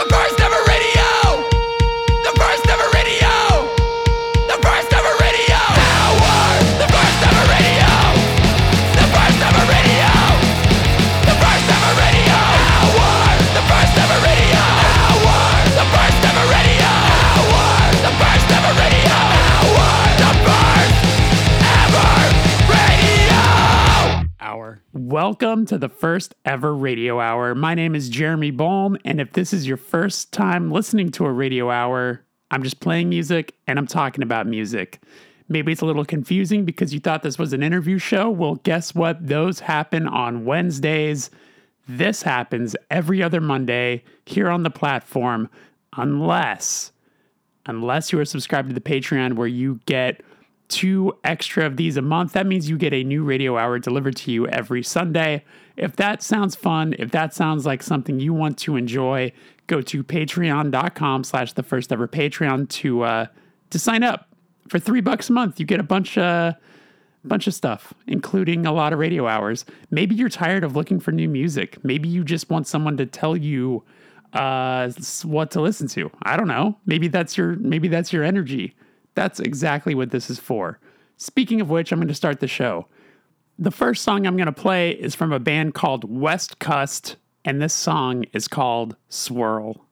The first ever radio. Welcome to the first ever radio hour. My name is Jeremy Bolm, and if this is your first time listening to a radio hour, I'm just playing music and I'm talking about music. Maybe it's a little confusing because you thought this was an interview show. Well, guess what? Those happen on Wednesdays. This happens every other Monday here on the platform, unless unless you are subscribed to the Patreon where you get two extra of these a month. That means you get a new radio hour delivered to you every Sunday. If that sounds fun, if that sounds like something you want to enjoy, go to patreon.com slash the first ever Patreon to uh to sign up. For three bucks a month, you get a bunch uh bunch of stuff, including a lot of radio hours. Maybe you're tired of looking for new music. Maybe you just want someone to tell you uh what to listen to. I don't know. Maybe that's your maybe that's your energy. That's exactly what this is for. Speaking of which, I'm going to start the show. The first song I'm going to play is from a band called West Kust, and this song is called Swirl.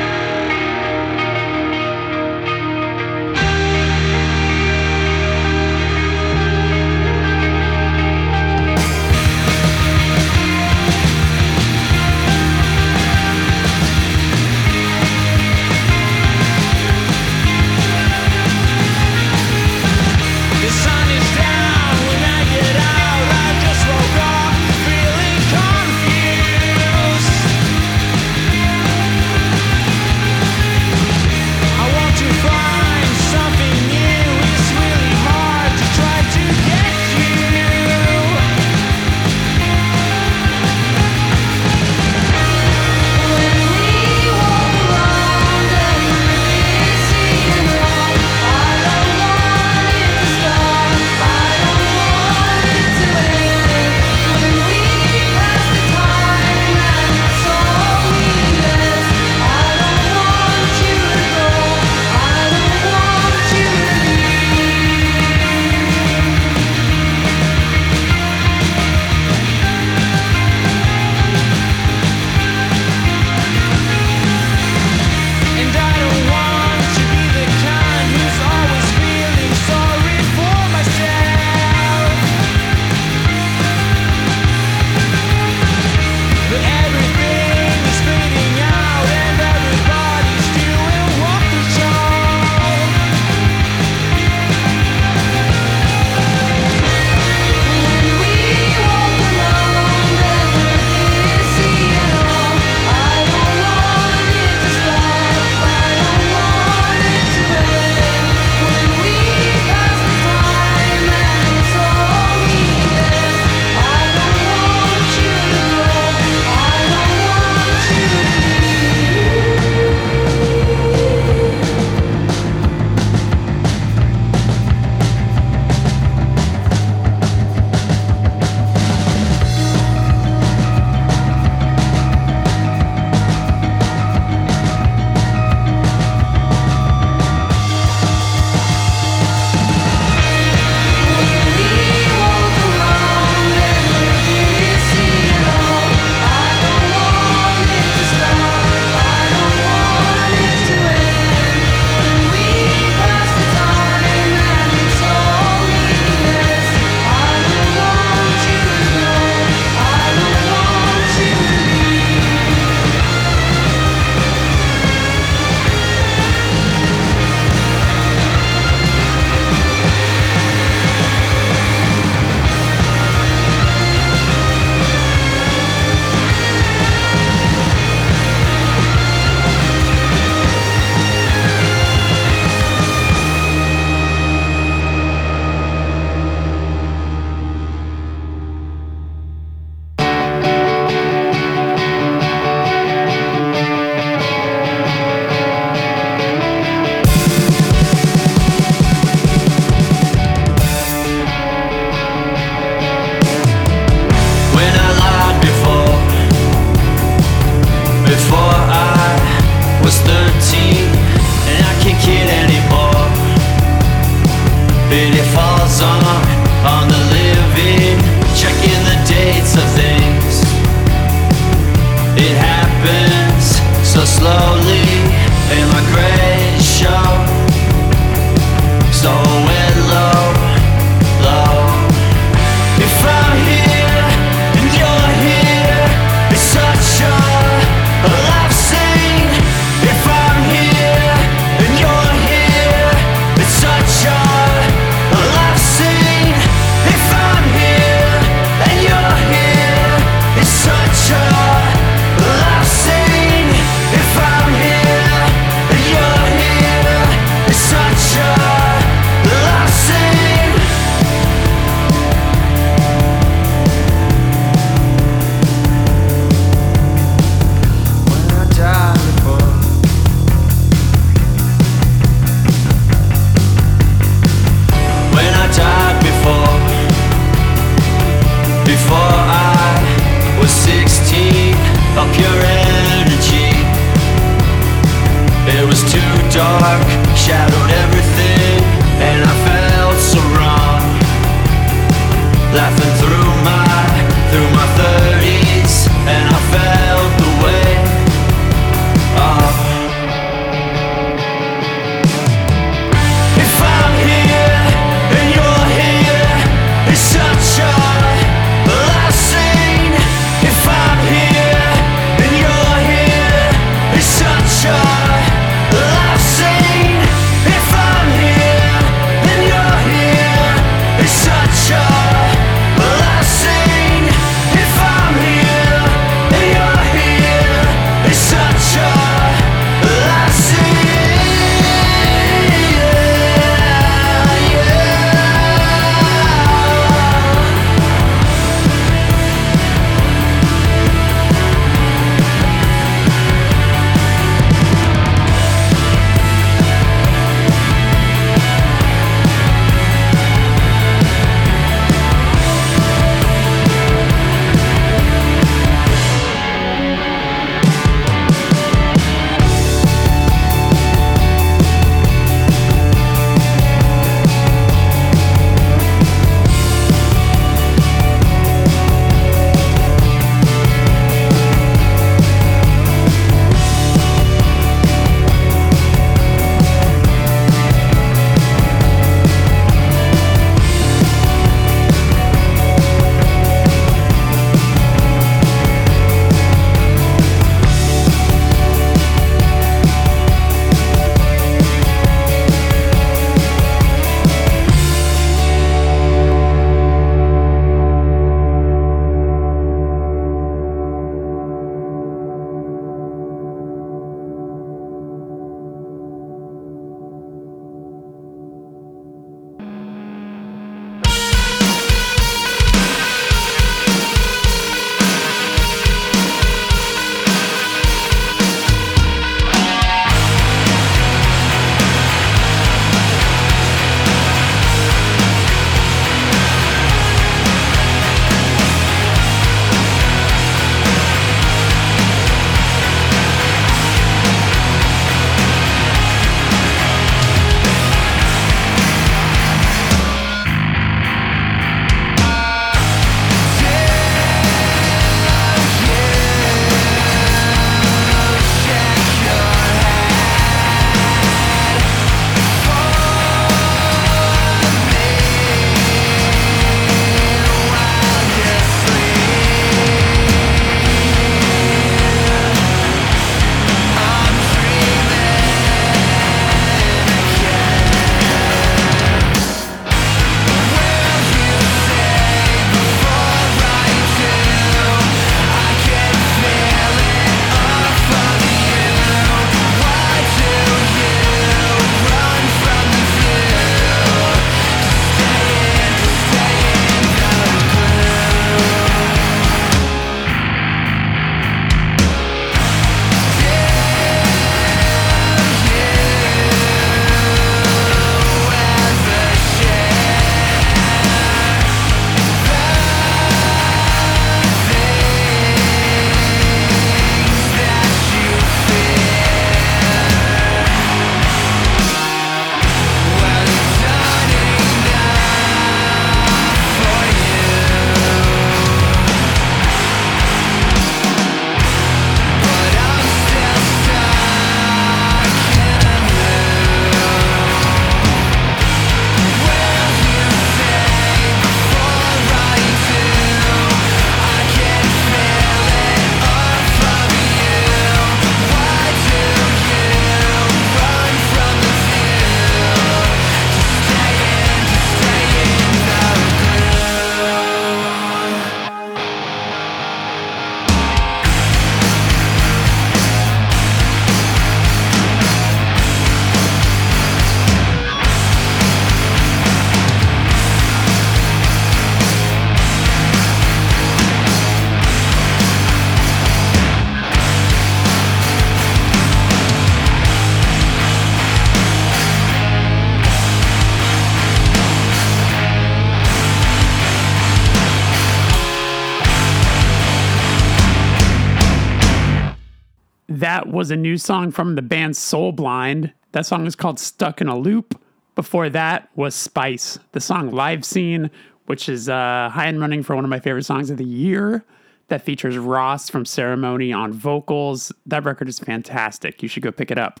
Was a new song from the band Soul Blind. That song is called Stuck in a Loop. Before that was Spice, the song Live Scene, which is uh, high and running for one of my favorite songs of the year. that features Ross from Ceremony on vocals. That record is fantastic. You should go pick it up.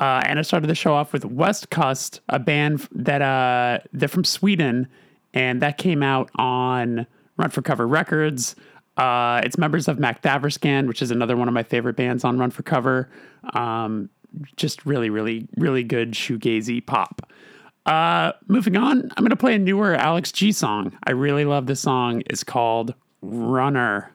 Uh, and I started the show off with West Kust, a band that uh, they're from Sweden, and that came out on Run for Cover Records. Uh, it's members of Makthaverskan, which is another one of my favorite bands on Run for Cover. Um, just really, really, really good shoegazy pop. Uh, moving on, I'm going to play a newer Alex G song. I really love this song. It's called Runner.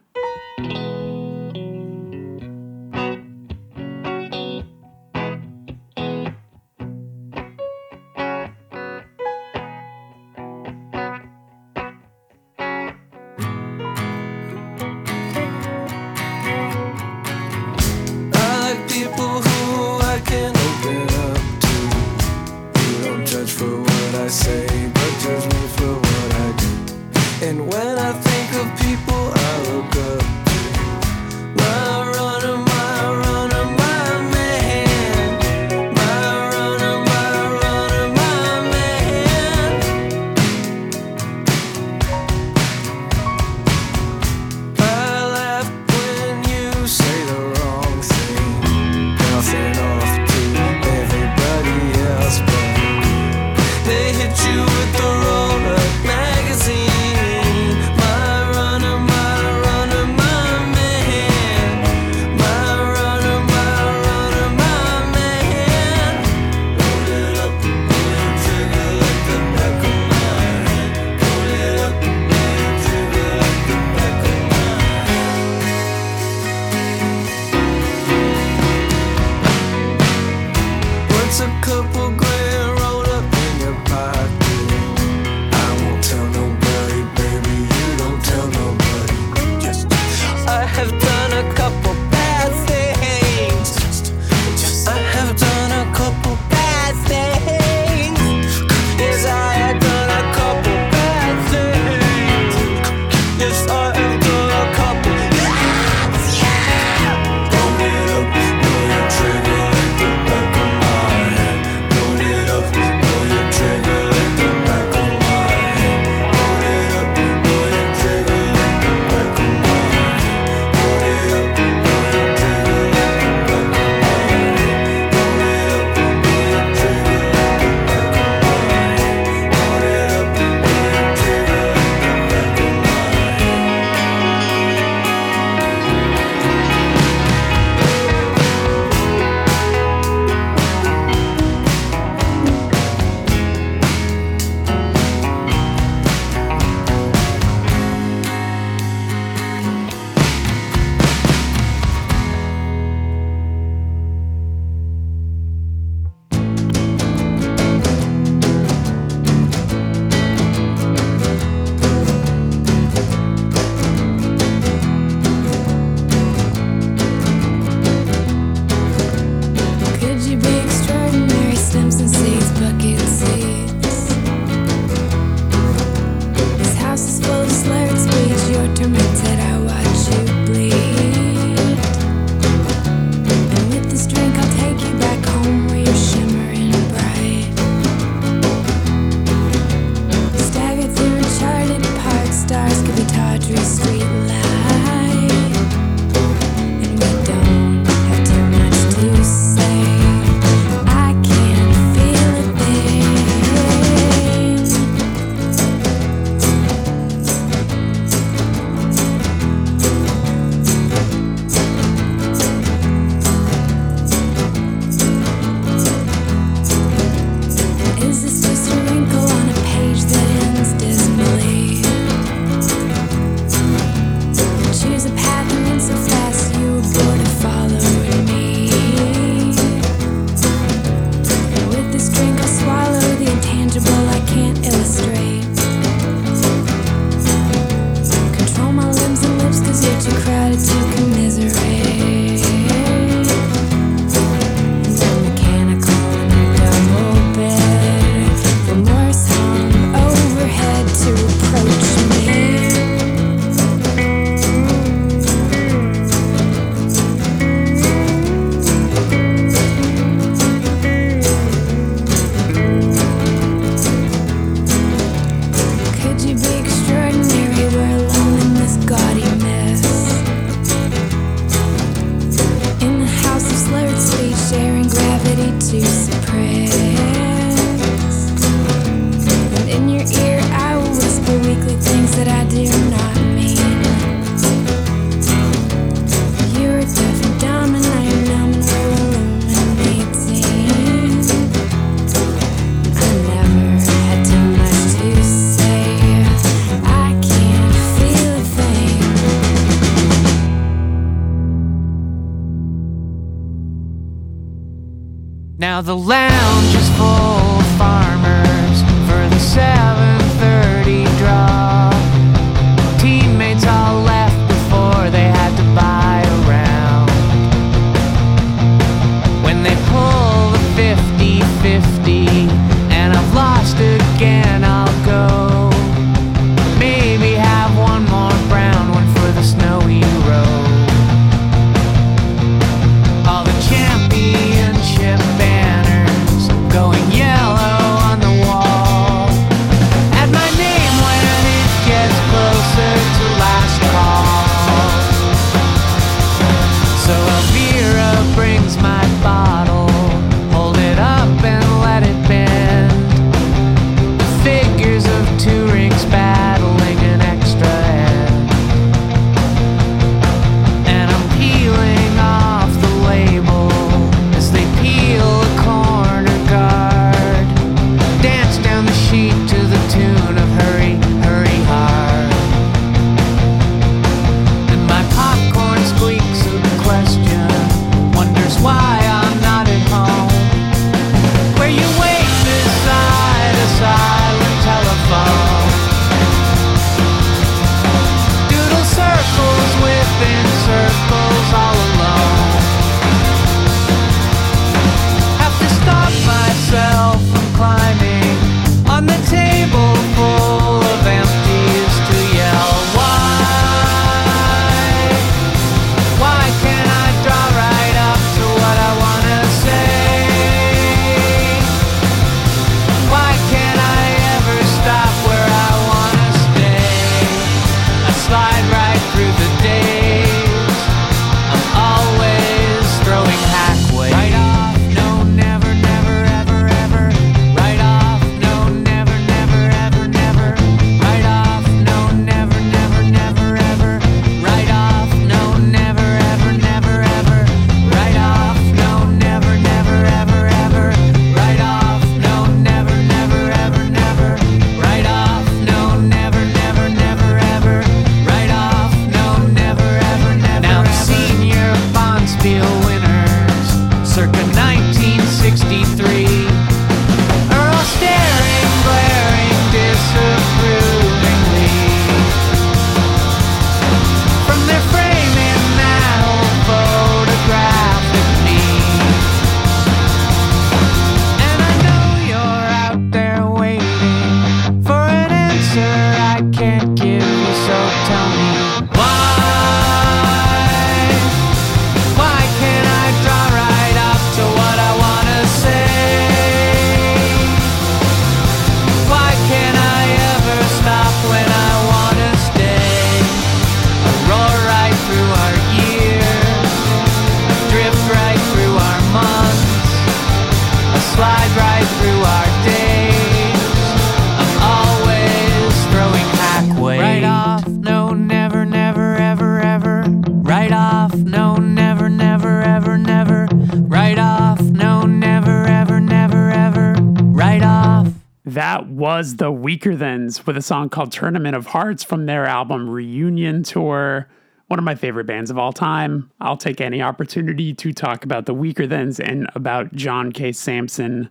with a song called Tournament of Hearts from their album Reunion Tour. One of my favorite bands of all time. I'll take any opportunity to talk about the Weakerthans and about John K. Sampson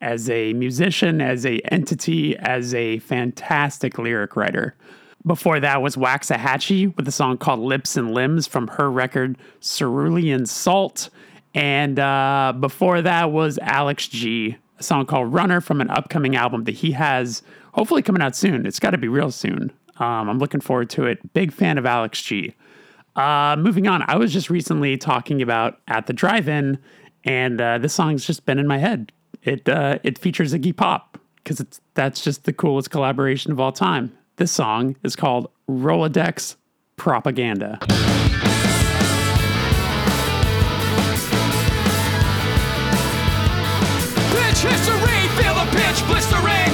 as a musician, as a entity, as a fantastic lyric writer. Before that was Waxahatchee with a song called Lips and Limbs from her record Cerulean Salt. And uh, before that was Alex G, a song called Runner from an upcoming album that he has hopefully coming out soon. It's got to be real soon. Um, I'm looking forward to it. Big fan of Alex G. Uh, moving on, I was just recently talking about at the drive-in, and uh, this song's just been in my head. It uh, it features Iggy Pop because it's that's just the coolest collaboration of all time. This song is called Rolodex Propaganda. Pitch history, feel the pitch blistering.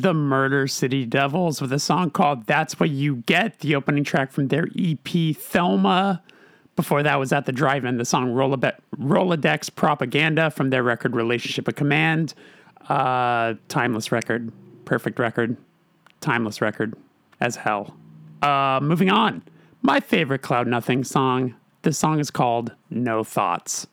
the Murder City Devils with a song called That's What You Get, the opening track from their EP Thelma. Before that was at the drive in, the song Rolodex Propaganda from their record Relationship of Command. Uh, timeless record, perfect record, timeless record as hell. Uh, moving on, my favorite Cloud Nothing song. This song is called No Thoughts.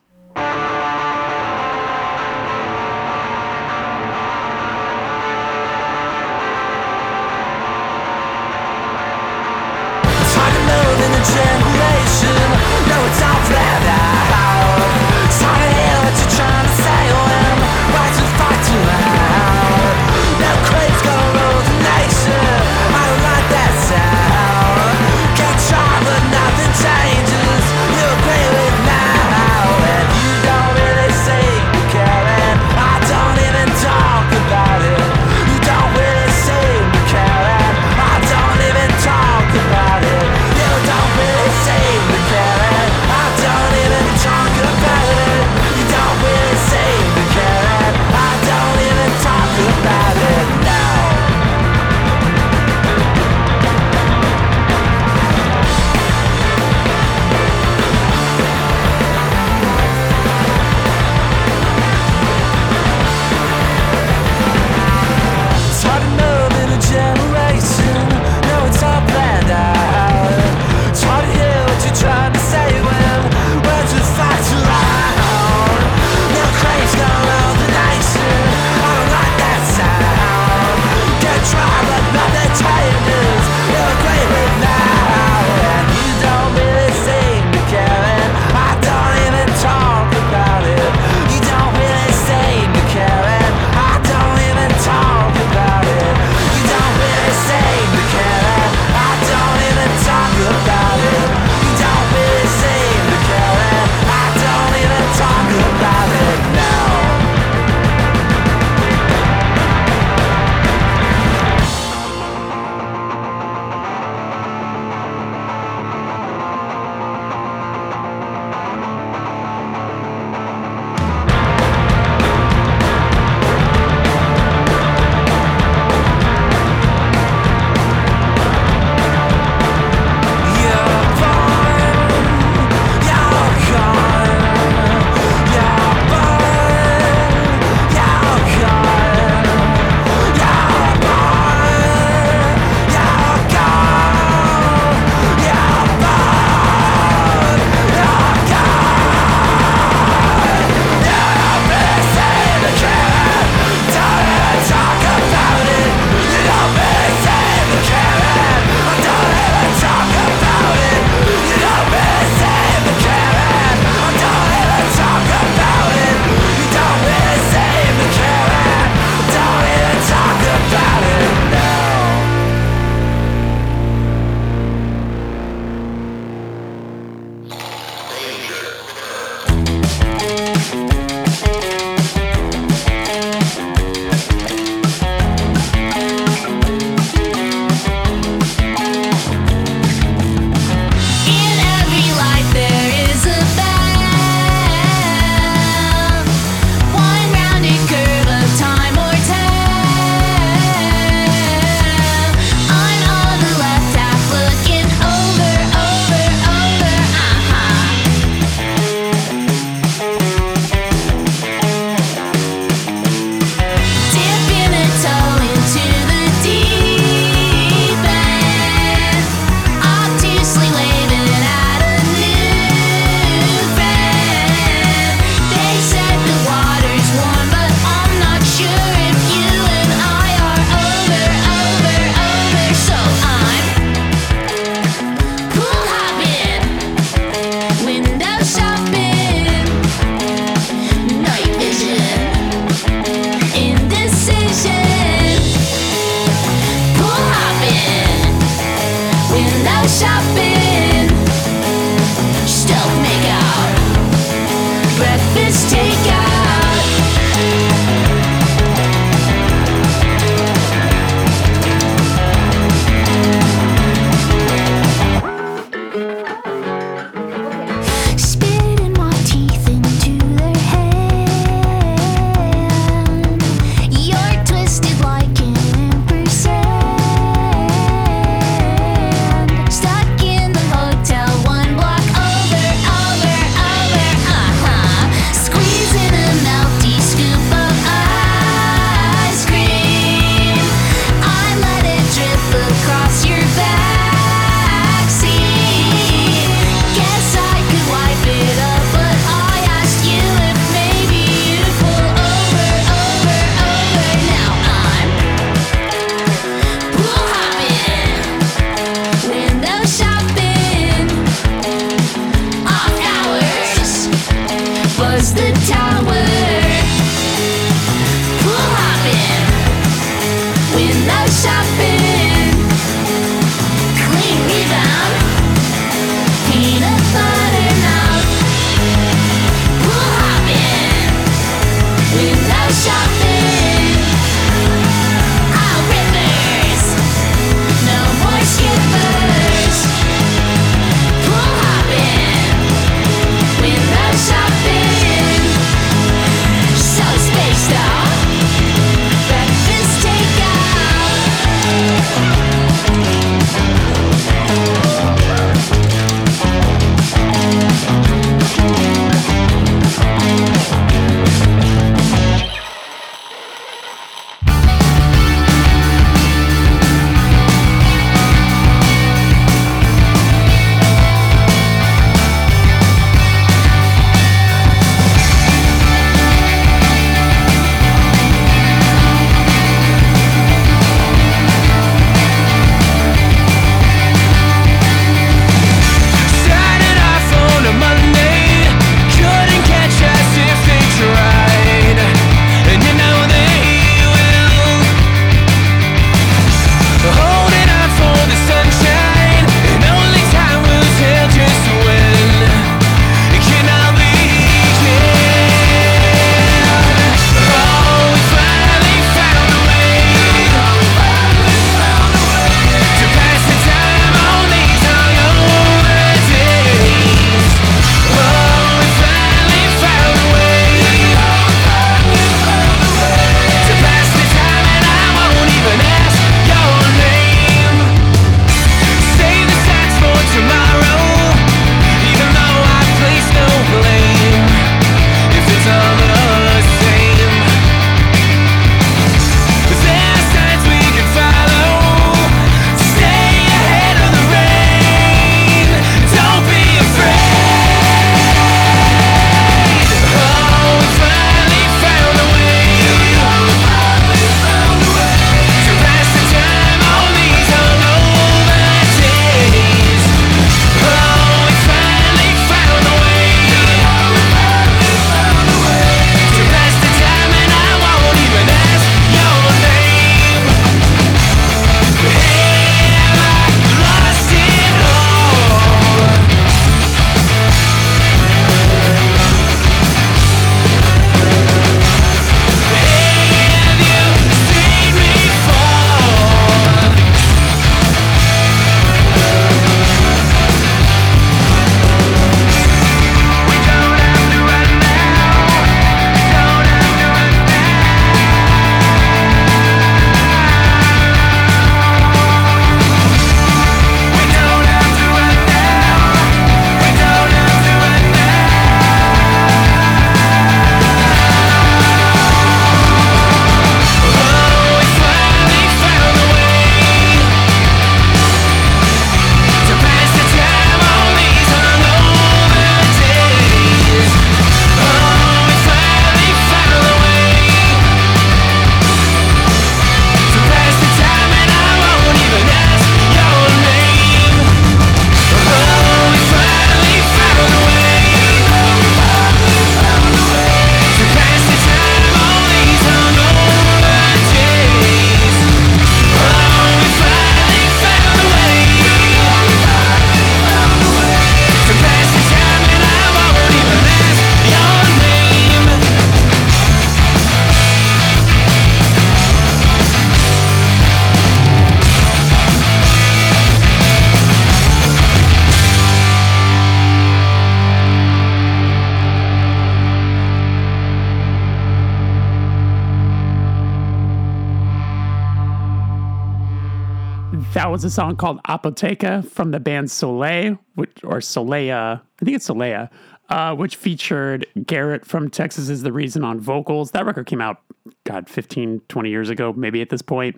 Song called Apotheca from the band Soleil, which or Solea, I think it's Solea, uh, which featured Garrett from Texas is the Reason on vocals. That record came out, God, 15, 20 years ago, maybe at this point.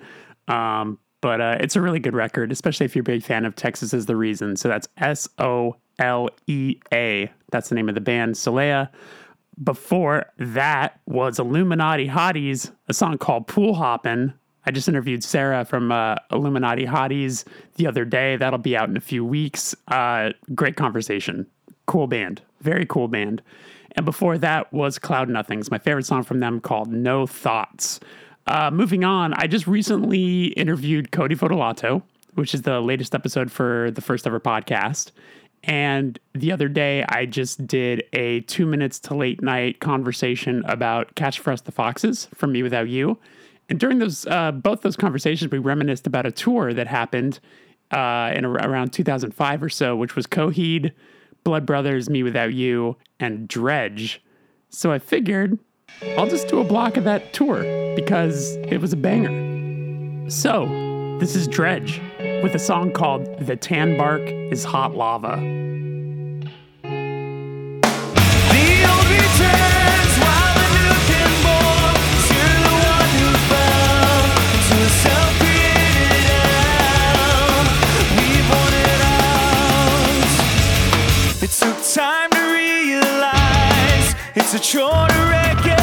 Um, but uh, it's a really good record, especially if you're a big fan of Texas is the Reason. So that's S O L E A. That's the name of the band, Solea. Before that was Illuminati Hotties, a song called Pool Hoppin'. I just interviewed Sarah from uh, Illuminati Hotties the other day. That'll be out in a few weeks. Uh, great conversation. Cool band. Very cool band. And before that was Cloud Nothings, my favorite song from them called No Thoughts. Uh, moving on, I just recently interviewed Cody Votolato, which is the latest episode for the first ever podcast. And the other day, I just did a two minutes to late night conversation about Catch for Us the Foxes from Me Without You. And during those, uh, both those conversations, we reminisced about a tour that happened uh, in ar- around 2005 or so, which was Coheed, Blood Brothers, Me Without You, and Dredg. So I figured I'll just do a block of that tour because it was a banger. So this is Dredg with a song called The Tan Bark is Hot Lava. It took time to realize it's a chore to recognize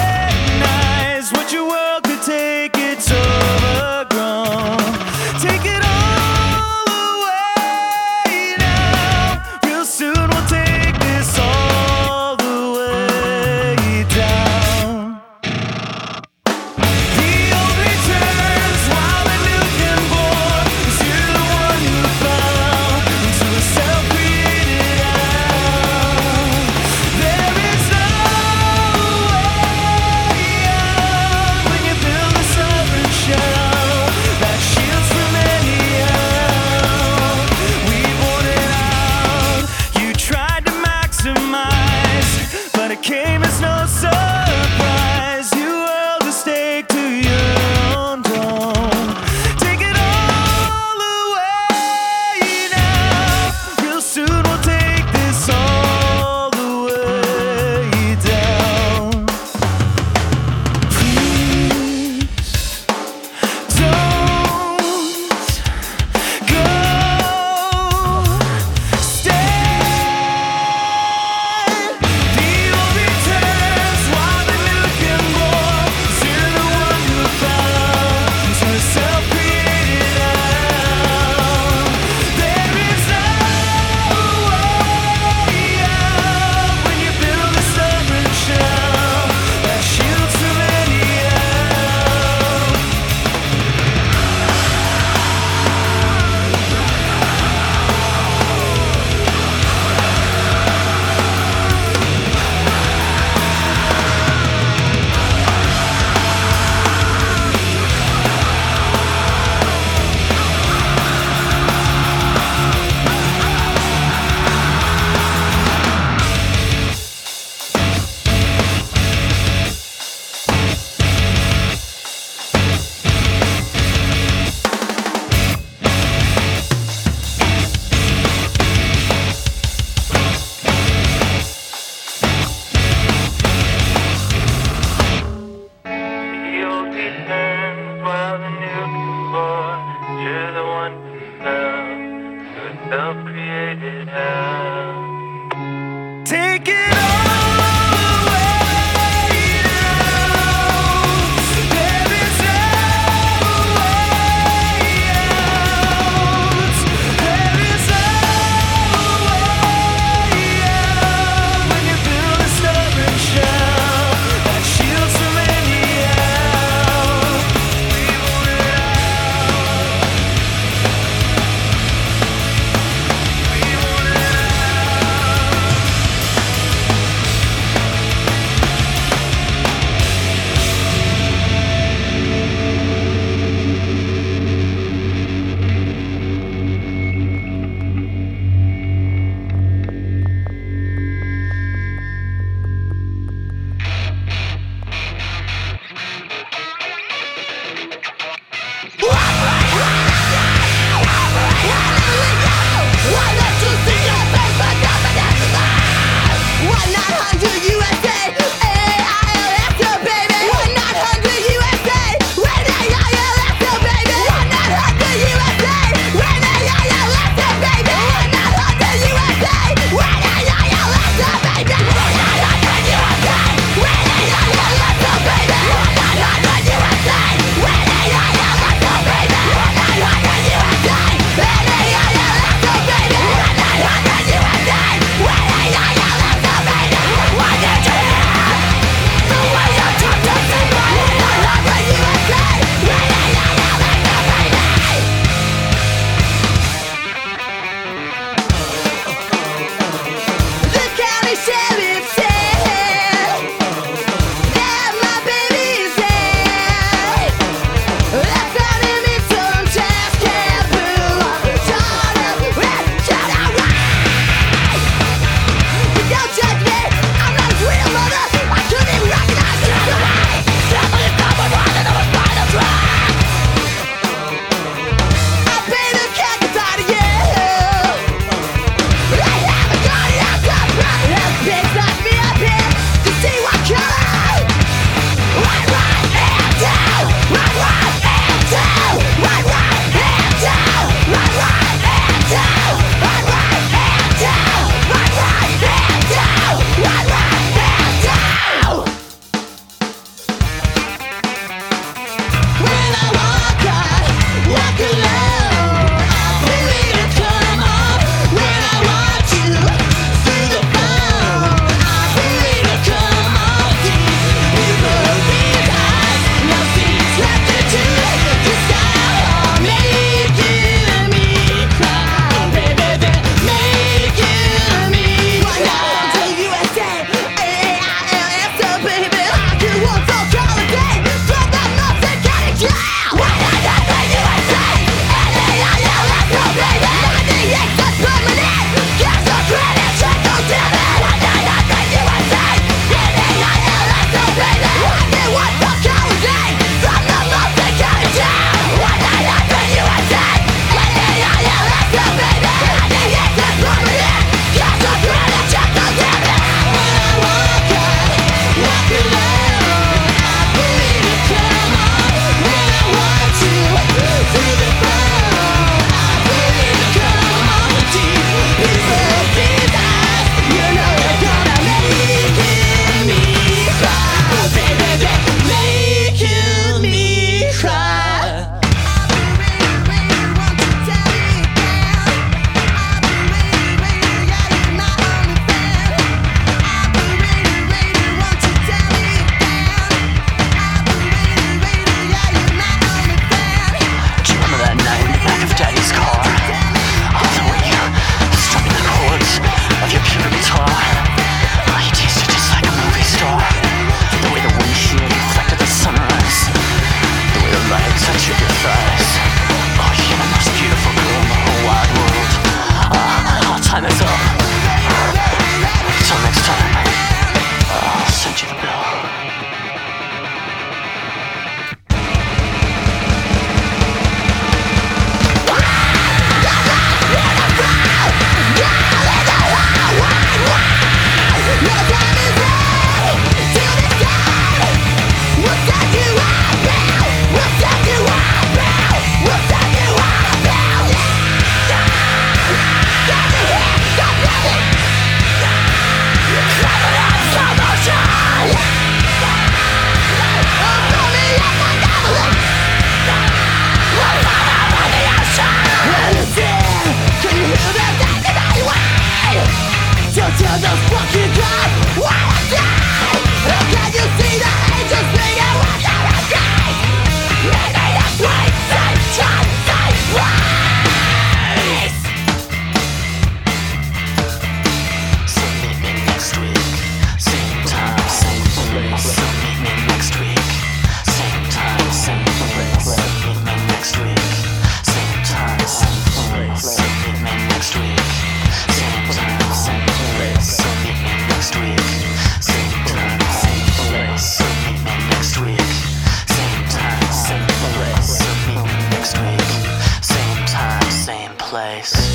place.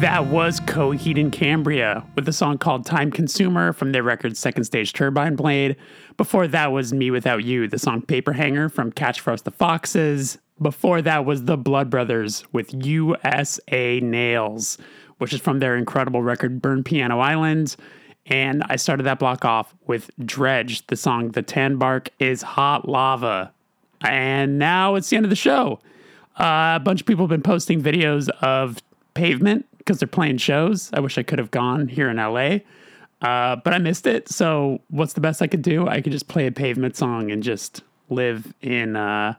Was Coheed and Cambria with a song called Time Consumer from their record Second Stage Turbine Blade. Before that was Me Without You, the song Paper Hanger from Catch for Us the Foxes. Before that was the Blood Brothers with USA Nails, which is from their incredible record Burn Piano Island. And I started that block off with Dredg, the song The Tan Bark is Hot Lava. And now it's the end of the show. Uh, a bunch of people have been posting videos of Pavement because they're playing shows. I wish I could have gone here in LA, uh, but I missed it. So, what's the best I could do? I could just play a Pavement song and just live in uh,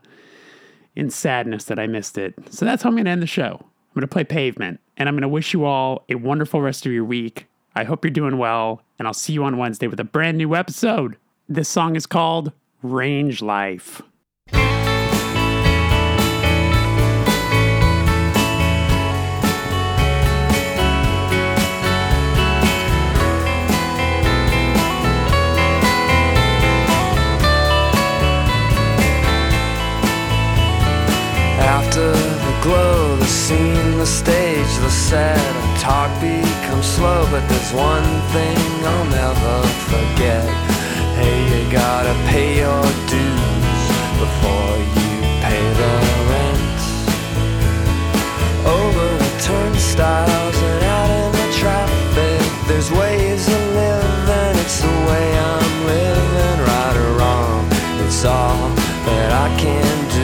in sadness that I missed it. So that's how I'm going to end the show. I'm going to play Pavement, and I'm going to wish you all a wonderful rest of your week. I hope you're doing well, and I'll see you on Wednesday with a brand new episode. This song is called Range Life. After the glow, the scene, the stage, the set, talk becomes slow, but there's one thing I'll never forget. Hey, you gotta pay your dues before you pay the rent. Over the turnstiles and out in the traffic, there's ways of living. It's the way I'm living, right or wrong. It's all that I can do,